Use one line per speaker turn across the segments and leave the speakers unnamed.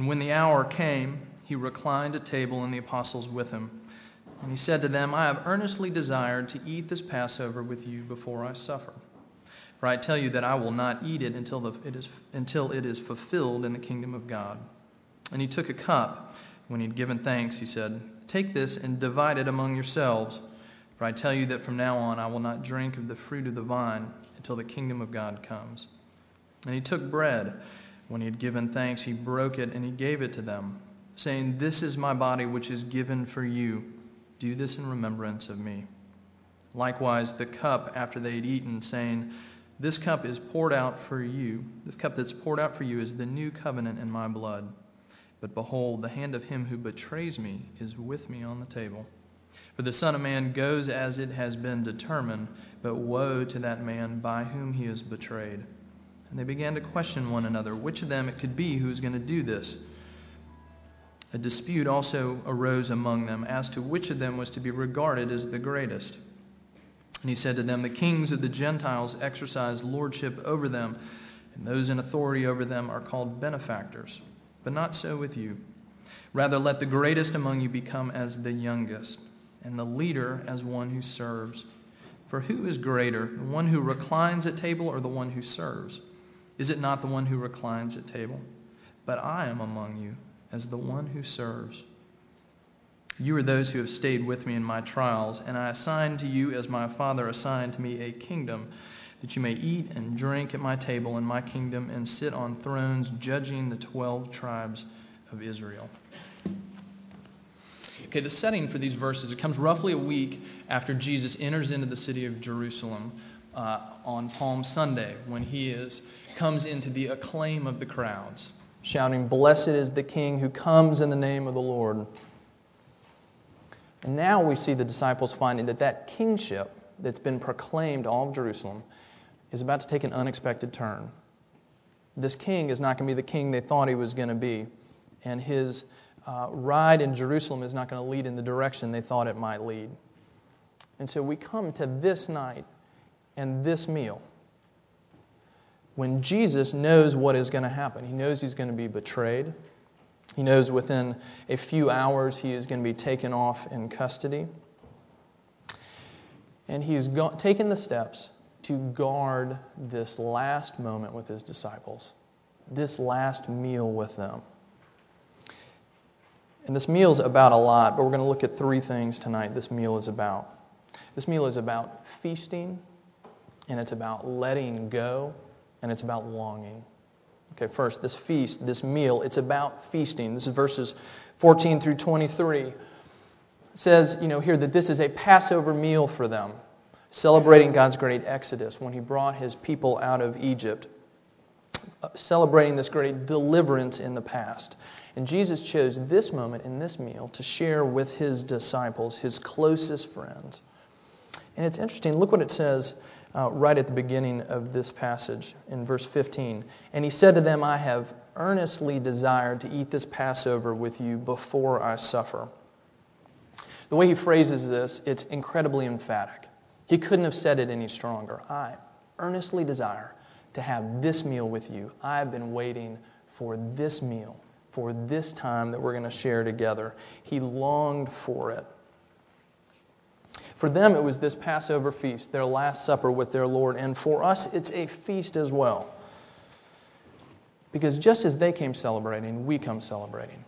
And when the hour came, he reclined at table and the apostles with him. And he said to them, I have earnestly desired to eat this Passover with you before I suffer. For I tell you that I will not eat it until, the, it, is, until it is fulfilled in the kingdom of God. And he took a cup. When he had given thanks, he said, Take this and divide it among yourselves. For I tell you that from now on I will not drink of the fruit of the vine until the kingdom of God comes. And he took bread. When he had given thanks, he broke it and he gave it to them, saying, This is my body, which is given for you. Do this in remembrance of me. Likewise, the cup after they had eaten, saying, This cup is poured out for you. This cup that's poured out for you is the new covenant in my blood. But behold, the hand of him who betrays me is with me on the table. For the Son of Man goes as it has been determined, but woe to that man by whom he is betrayed. And they began to question one another which of them it could be who was going to do this. A dispute also arose among them as to which of them was to be regarded as the greatest. And he said to them, The kings of the Gentiles exercise lordship over them, and those in authority over them are called benefactors. But not so with you. Rather, let the greatest among you become as the youngest, and the leader as one who serves. For who is greater, the one who reclines at table or the one who serves? Is it not the one who reclines at table? But I am among you as the one who serves. You are those who have stayed with me in my trials, and I assign to you, as my Father assigned to me, a kingdom, that you may eat and drink at my table in my kingdom and sit on thrones judging the twelve tribes of Israel. Okay, the setting for these verses, it comes roughly a week after Jesus enters into the city of Jerusalem on Palm Sunday when he is, comes into the acclaim of the crowds, shouting, Blessed is the King who comes in the name of the Lord. And now we see the disciples finding that that kingship that's been proclaimed all of Jerusalem is about to take an unexpected turn. This king is not going to be the king they thought he was going to be, and his uh, ride in Jerusalem is not going to lead in the direction they thought it might lead. And so we come to this night and this meal. When Jesus knows what is going to happen, he knows he's going to be betrayed. He knows within a few hours he is going to be taken off in custody. And he's go- taken the steps to guard this last moment with his disciples, this last meal with them. And this meal is about a lot, but we're going to look at three things tonight this meal is about. This meal is about feasting and it's about letting go, and it's about longing. Okay, first, this feast, this meal, it's about feasting. This is verses 14 through 23. It says, you know, here that this is a Passover meal for them, celebrating God's great exodus when He brought His people out of Egypt, uh, celebrating this great deliverance in the past. And Jesus chose this moment in this meal to share with His disciples, His closest friends. And it's interesting, look what it says uh, right at the beginning of this passage in verse 15. And he said to them, I have earnestly desired to eat this Passover with you before I suffer. The way he phrases this, it's incredibly emphatic. He couldn't have said it any stronger. I earnestly desire to have this meal with you. I've been waiting for this meal, for this time that we're going to share together. He longed for it. For them, it was this Passover feast, their Last Supper with their Lord. And for us, it's a feast as well. Because just as they came celebrating, we come celebrating.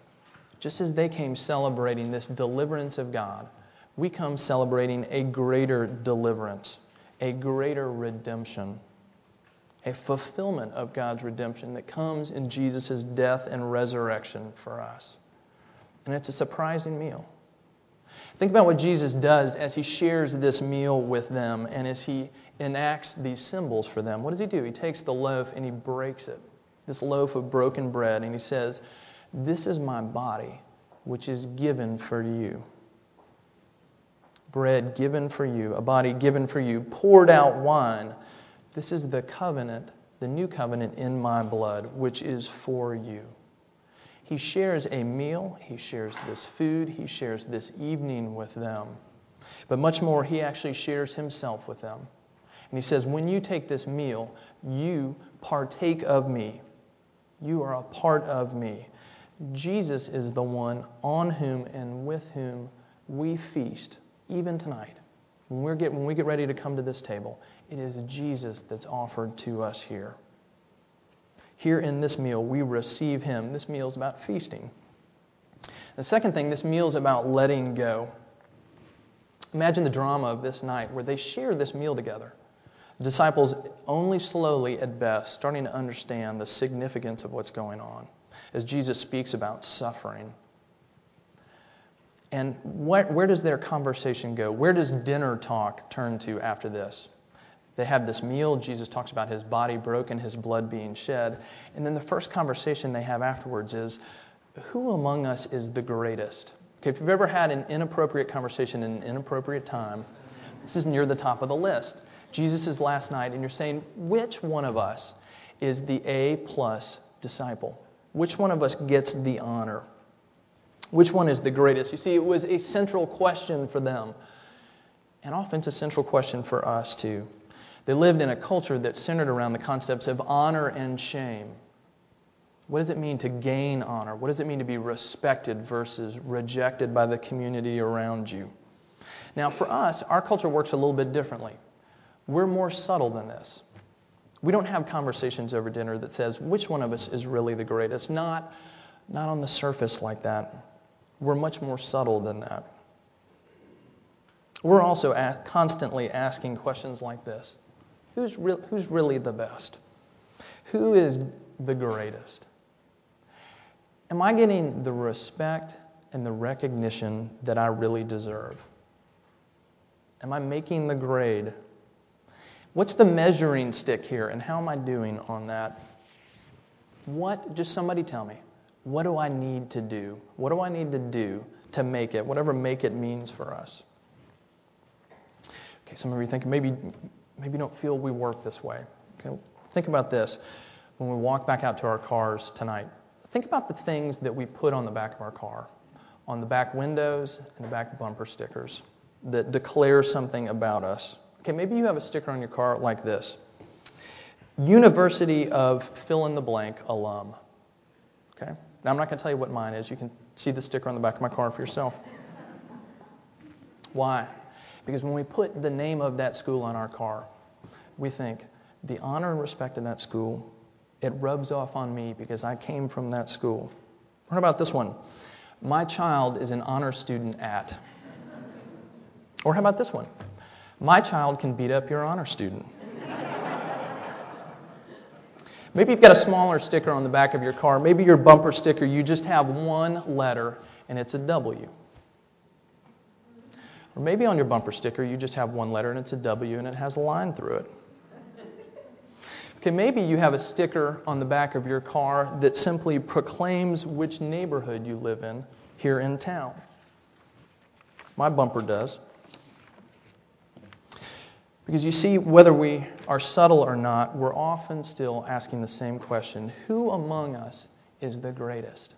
Just as they came celebrating this deliverance of God, we come celebrating a greater deliverance, a greater redemption, a fulfillment of God's redemption that comes in Jesus' death and resurrection for us. And it's a surprising meal. Think about what Jesus does as he shares this meal with them and as he enacts these symbols for them. What does he do? He takes the loaf and he breaks it, this loaf of broken bread, and he says, This is my body, which is given for you. Bread given for you, a body given for you, poured out wine. This is the covenant, the new covenant in my blood, which is for you. He shares a meal, he shares this food, he shares this evening with them. But much more, he actually shares himself with them. And he says, When you take this meal, you partake of me. You are a part of me. Jesus is the one on whom and with whom we feast, even tonight. When, we get, when we get ready to come to this table, it is Jesus that's offered to us here. Here in this meal, we receive Him. This meal is about feasting. The second thing, this meal is about letting go. Imagine the drama of this night where they share this meal together. The disciples only slowly, at best, starting to understand the significance of what's going on as Jesus speaks about suffering. And what, where does their conversation go? Where does dinner talk turn to after this? They have this meal. Jesus talks about his body broken, his blood being shed. And then the first conversation they have afterwards is who among us is the greatest? Okay, if you've ever had an inappropriate conversation in an inappropriate time, this is near the top of the list. Jesus' is last night, and you're saying, which one of us is the A plus disciple? Which one of us gets the honor? Which one is the greatest? You see, it was a central question for them, and often it's a central question for us too. They lived in a culture that centered around the concepts of honor and shame. What does it mean to gain honor? What does it mean to be respected versus rejected by the community around you? Now, for us, our culture works a little bit differently. We're more subtle than this. We don't have conversations over dinner that says which one of us is really the greatest. Not, not on the surface like that. We're much more subtle than that. We're also constantly asking questions like this who's, re- who's really the best? Who is the greatest? Am I getting the respect and the recognition that I really deserve? Am I making the grade What's the measuring stick here, and how am I doing on that? What, just somebody tell me, what do I need to do? What do I need to do to make it, whatever make it means for us? Okay, some of you think maybe, maybe you don't feel we work this way. Okay, think about this when we walk back out to our cars tonight. Think about the things that we put on the back of our car, on the back windows and the back bumper stickers that declare something about us. Okay, maybe you have a sticker on your car like this University of fill in the blank alum. Okay? Now, I'm not going to tell you what mine is. You can see the sticker on the back of my car for yourself. Why? Because when we put the name of that school on our car, we think the honor and respect in that school, it rubs off on me because I came from that school. What about this one? My child is an honor student at. Or how about this one? My child can beat up your honor student. Maybe you've got a smaller sticker on the back of your car. Maybe your bumper sticker, you just have one letter and it's a W. Or maybe on your bumper sticker, you just have one letter and it's a W and it has a line through it. Okay, maybe you have a sticker on the back of your car that simply proclaims which neighborhood you live in here in town. My bumper does. Because you see, whether we are subtle or not, we're often still asking the same question Who among us is the greatest?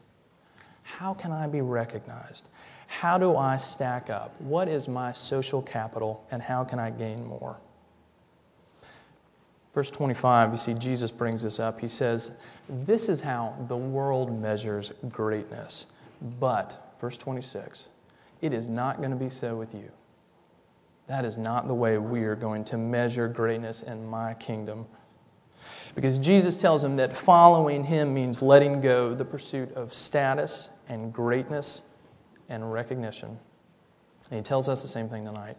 How can I be recognized? How do I stack up? What is my social capital, and how can I gain more? Verse 25, you see, Jesus brings this up. He says, This is how the world measures greatness. But, verse 26, it is not going to be so with you. That is not the way we are going to measure greatness in my kingdom. Because Jesus tells him that following him means letting go the pursuit of status and greatness and recognition. And he tells us the same thing tonight.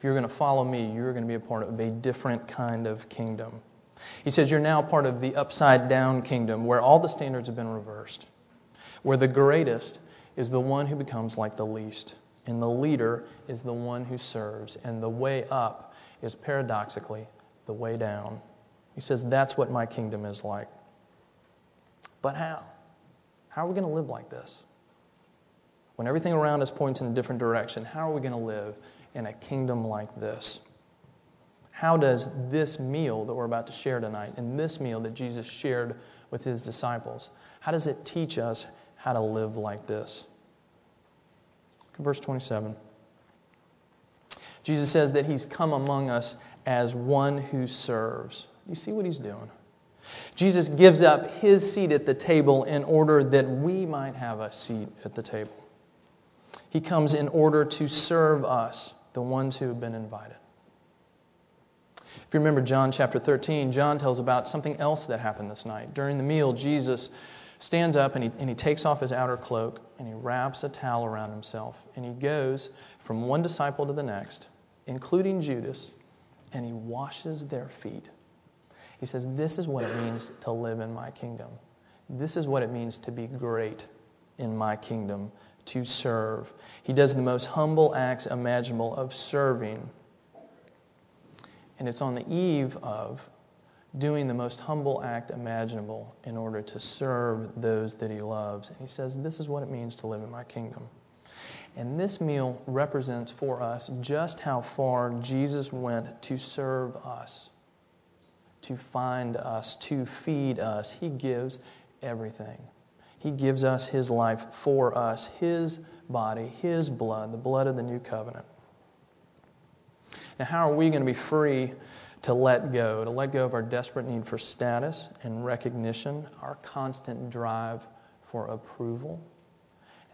If you're going to follow me, you're going to be a part of a different kind of kingdom. He says you're now part of the upside down kingdom where all the standards have been reversed, where the greatest is the one who becomes like the least and the leader is the one who serves, and the way up is paradoxically the way down. He says, That's what my kingdom is like. But how? How are we going to live like this? When everything around us points in a different direction, how are we going to live in a kingdom like this? How does this meal that we're about to share tonight, and this meal that Jesus shared with his disciples, how does it teach us how to live like this? verse 27. Jesus says that he's come among us as one who serves. You see what he's doing? Jesus gives up his seat at the table in order that we might have a seat at the table. He comes in order to serve us, the ones who have been invited. If you remember John chapter 13, John tells about something else that happened this night. During the meal, Jesus stands up and he, and he takes off his outer cloak and he wraps a towel around himself and he goes from one disciple to the next, including Judas, and he washes their feet. He says, This is what it means to live in my kingdom. This is what it means to be great in my kingdom, to serve. He does the most humble acts imaginable of serving and it's on the eve of doing the most humble act imaginable in order to serve those that he loves. And he says, This is what it means to live in my kingdom. And this meal represents for us just how far Jesus went to serve us, to find us, to feed us. He gives everything. He gives us His life for us, His body, His blood, the blood of the new covenant. Now, how are we going to be free to let go, to let go of our desperate need for status and recognition, our constant drive for approval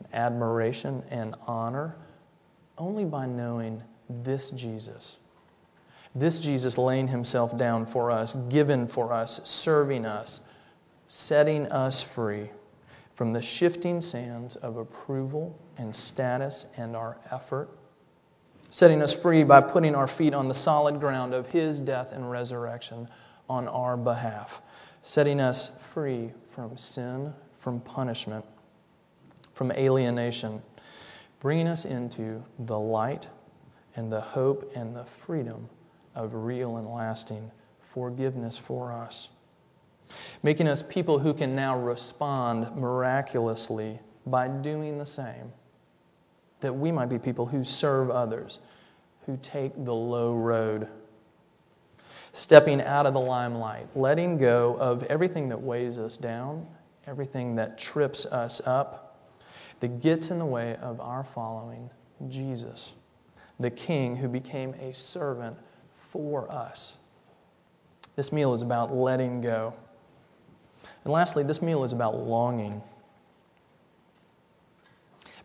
and admiration and honor? Only by knowing this Jesus. This Jesus laying himself down for us, given for us, serving us, setting us free from the shifting sands of approval and status and our effort setting us free by putting our feet on the solid ground of His death and resurrection on our behalf, setting us free from sin, from punishment, from alienation, bringing us into the light and the hope and the freedom of real and lasting forgiveness for us. Making us people who can now respond miraculously by doing the same that we might be people who serve others, who take the low road. Stepping out of the limelight, letting go of everything that weighs us down, everything that trips us up, that gets in the way of our following Jesus, the King who became a servant for us. This meal is about letting go. And lastly, this meal is about longing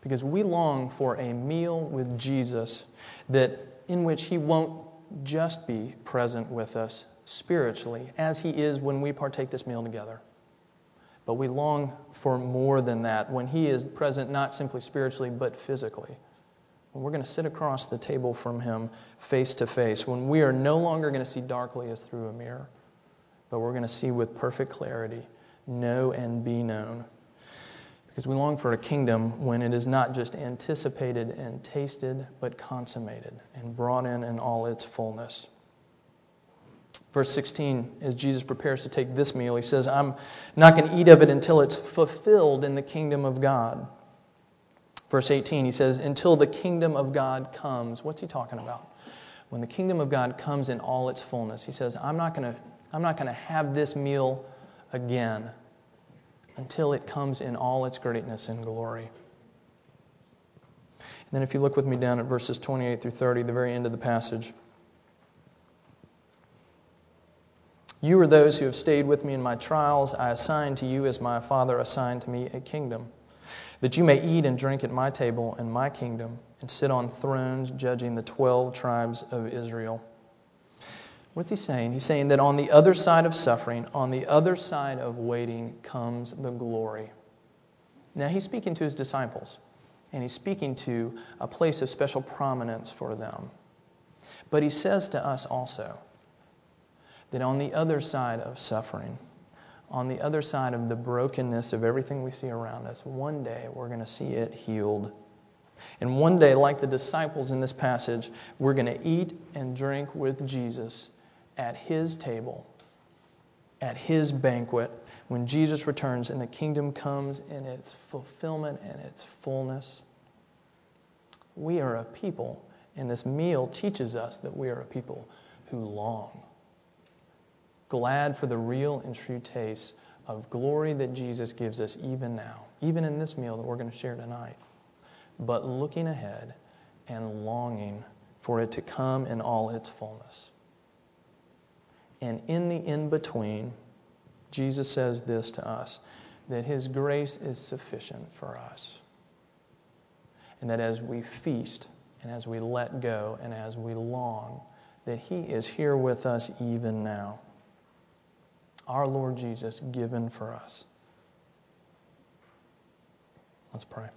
because we long for a meal with Jesus that in which he won't just be present with us spiritually as he is when we partake this meal together. But we long for more than that when he is present not simply spiritually but physically. When we're going to sit across the table from him face to face, when we are no longer going to see darkly as through a mirror, but we're going to see with perfect clarity, know and be known. Because we long for a kingdom when it is not just anticipated and tasted, but consummated and brought in in all its fullness. Verse 16, as Jesus prepares to take this meal, he says, I'm not going to eat of it until it's fulfilled in the kingdom of God. Verse 18, he says, Until the kingdom of God comes. What's he talking about? When the kingdom of God comes in all its fullness, he says, I'm not going to, I'm not going to have this meal again until it comes in all its greatness and glory. And then, if you look with me down at verses 28 through 30, the very end of the passage. You are those who have stayed with me in my trials. I assign to you, as my Father assigned to me, a kingdom, that you may eat and drink at my table in my kingdom, and sit on thrones judging the twelve tribes of Israel. What's he saying? He's saying that on the other side of suffering, on the other side of waiting, comes the glory. Now, he's speaking to his disciples, and he's speaking to a place of special prominence for them. But he says to us also that on the other side of suffering, on the other side of the brokenness of everything we see around us, one day we're going to see it healed. And one day, like the disciples in this passage, we're going to eat and drink with Jesus at his table, at his banquet, when Jesus returns and the kingdom comes in its fulfillment and its fullness. We are a people, and this meal teaches us that we are a people who long. Glad for the real and true taste of glory that Jesus gives us even now, even in this meal that we're going to share tonight. But looking ahead and longing for it to come in all its fullness. And in the in between, Jesus says this to us that His grace is sufficient for us. And that as we feast and as we let go and as we long, that He is here with us even now. Our Lord Jesus given for us. Let's pray.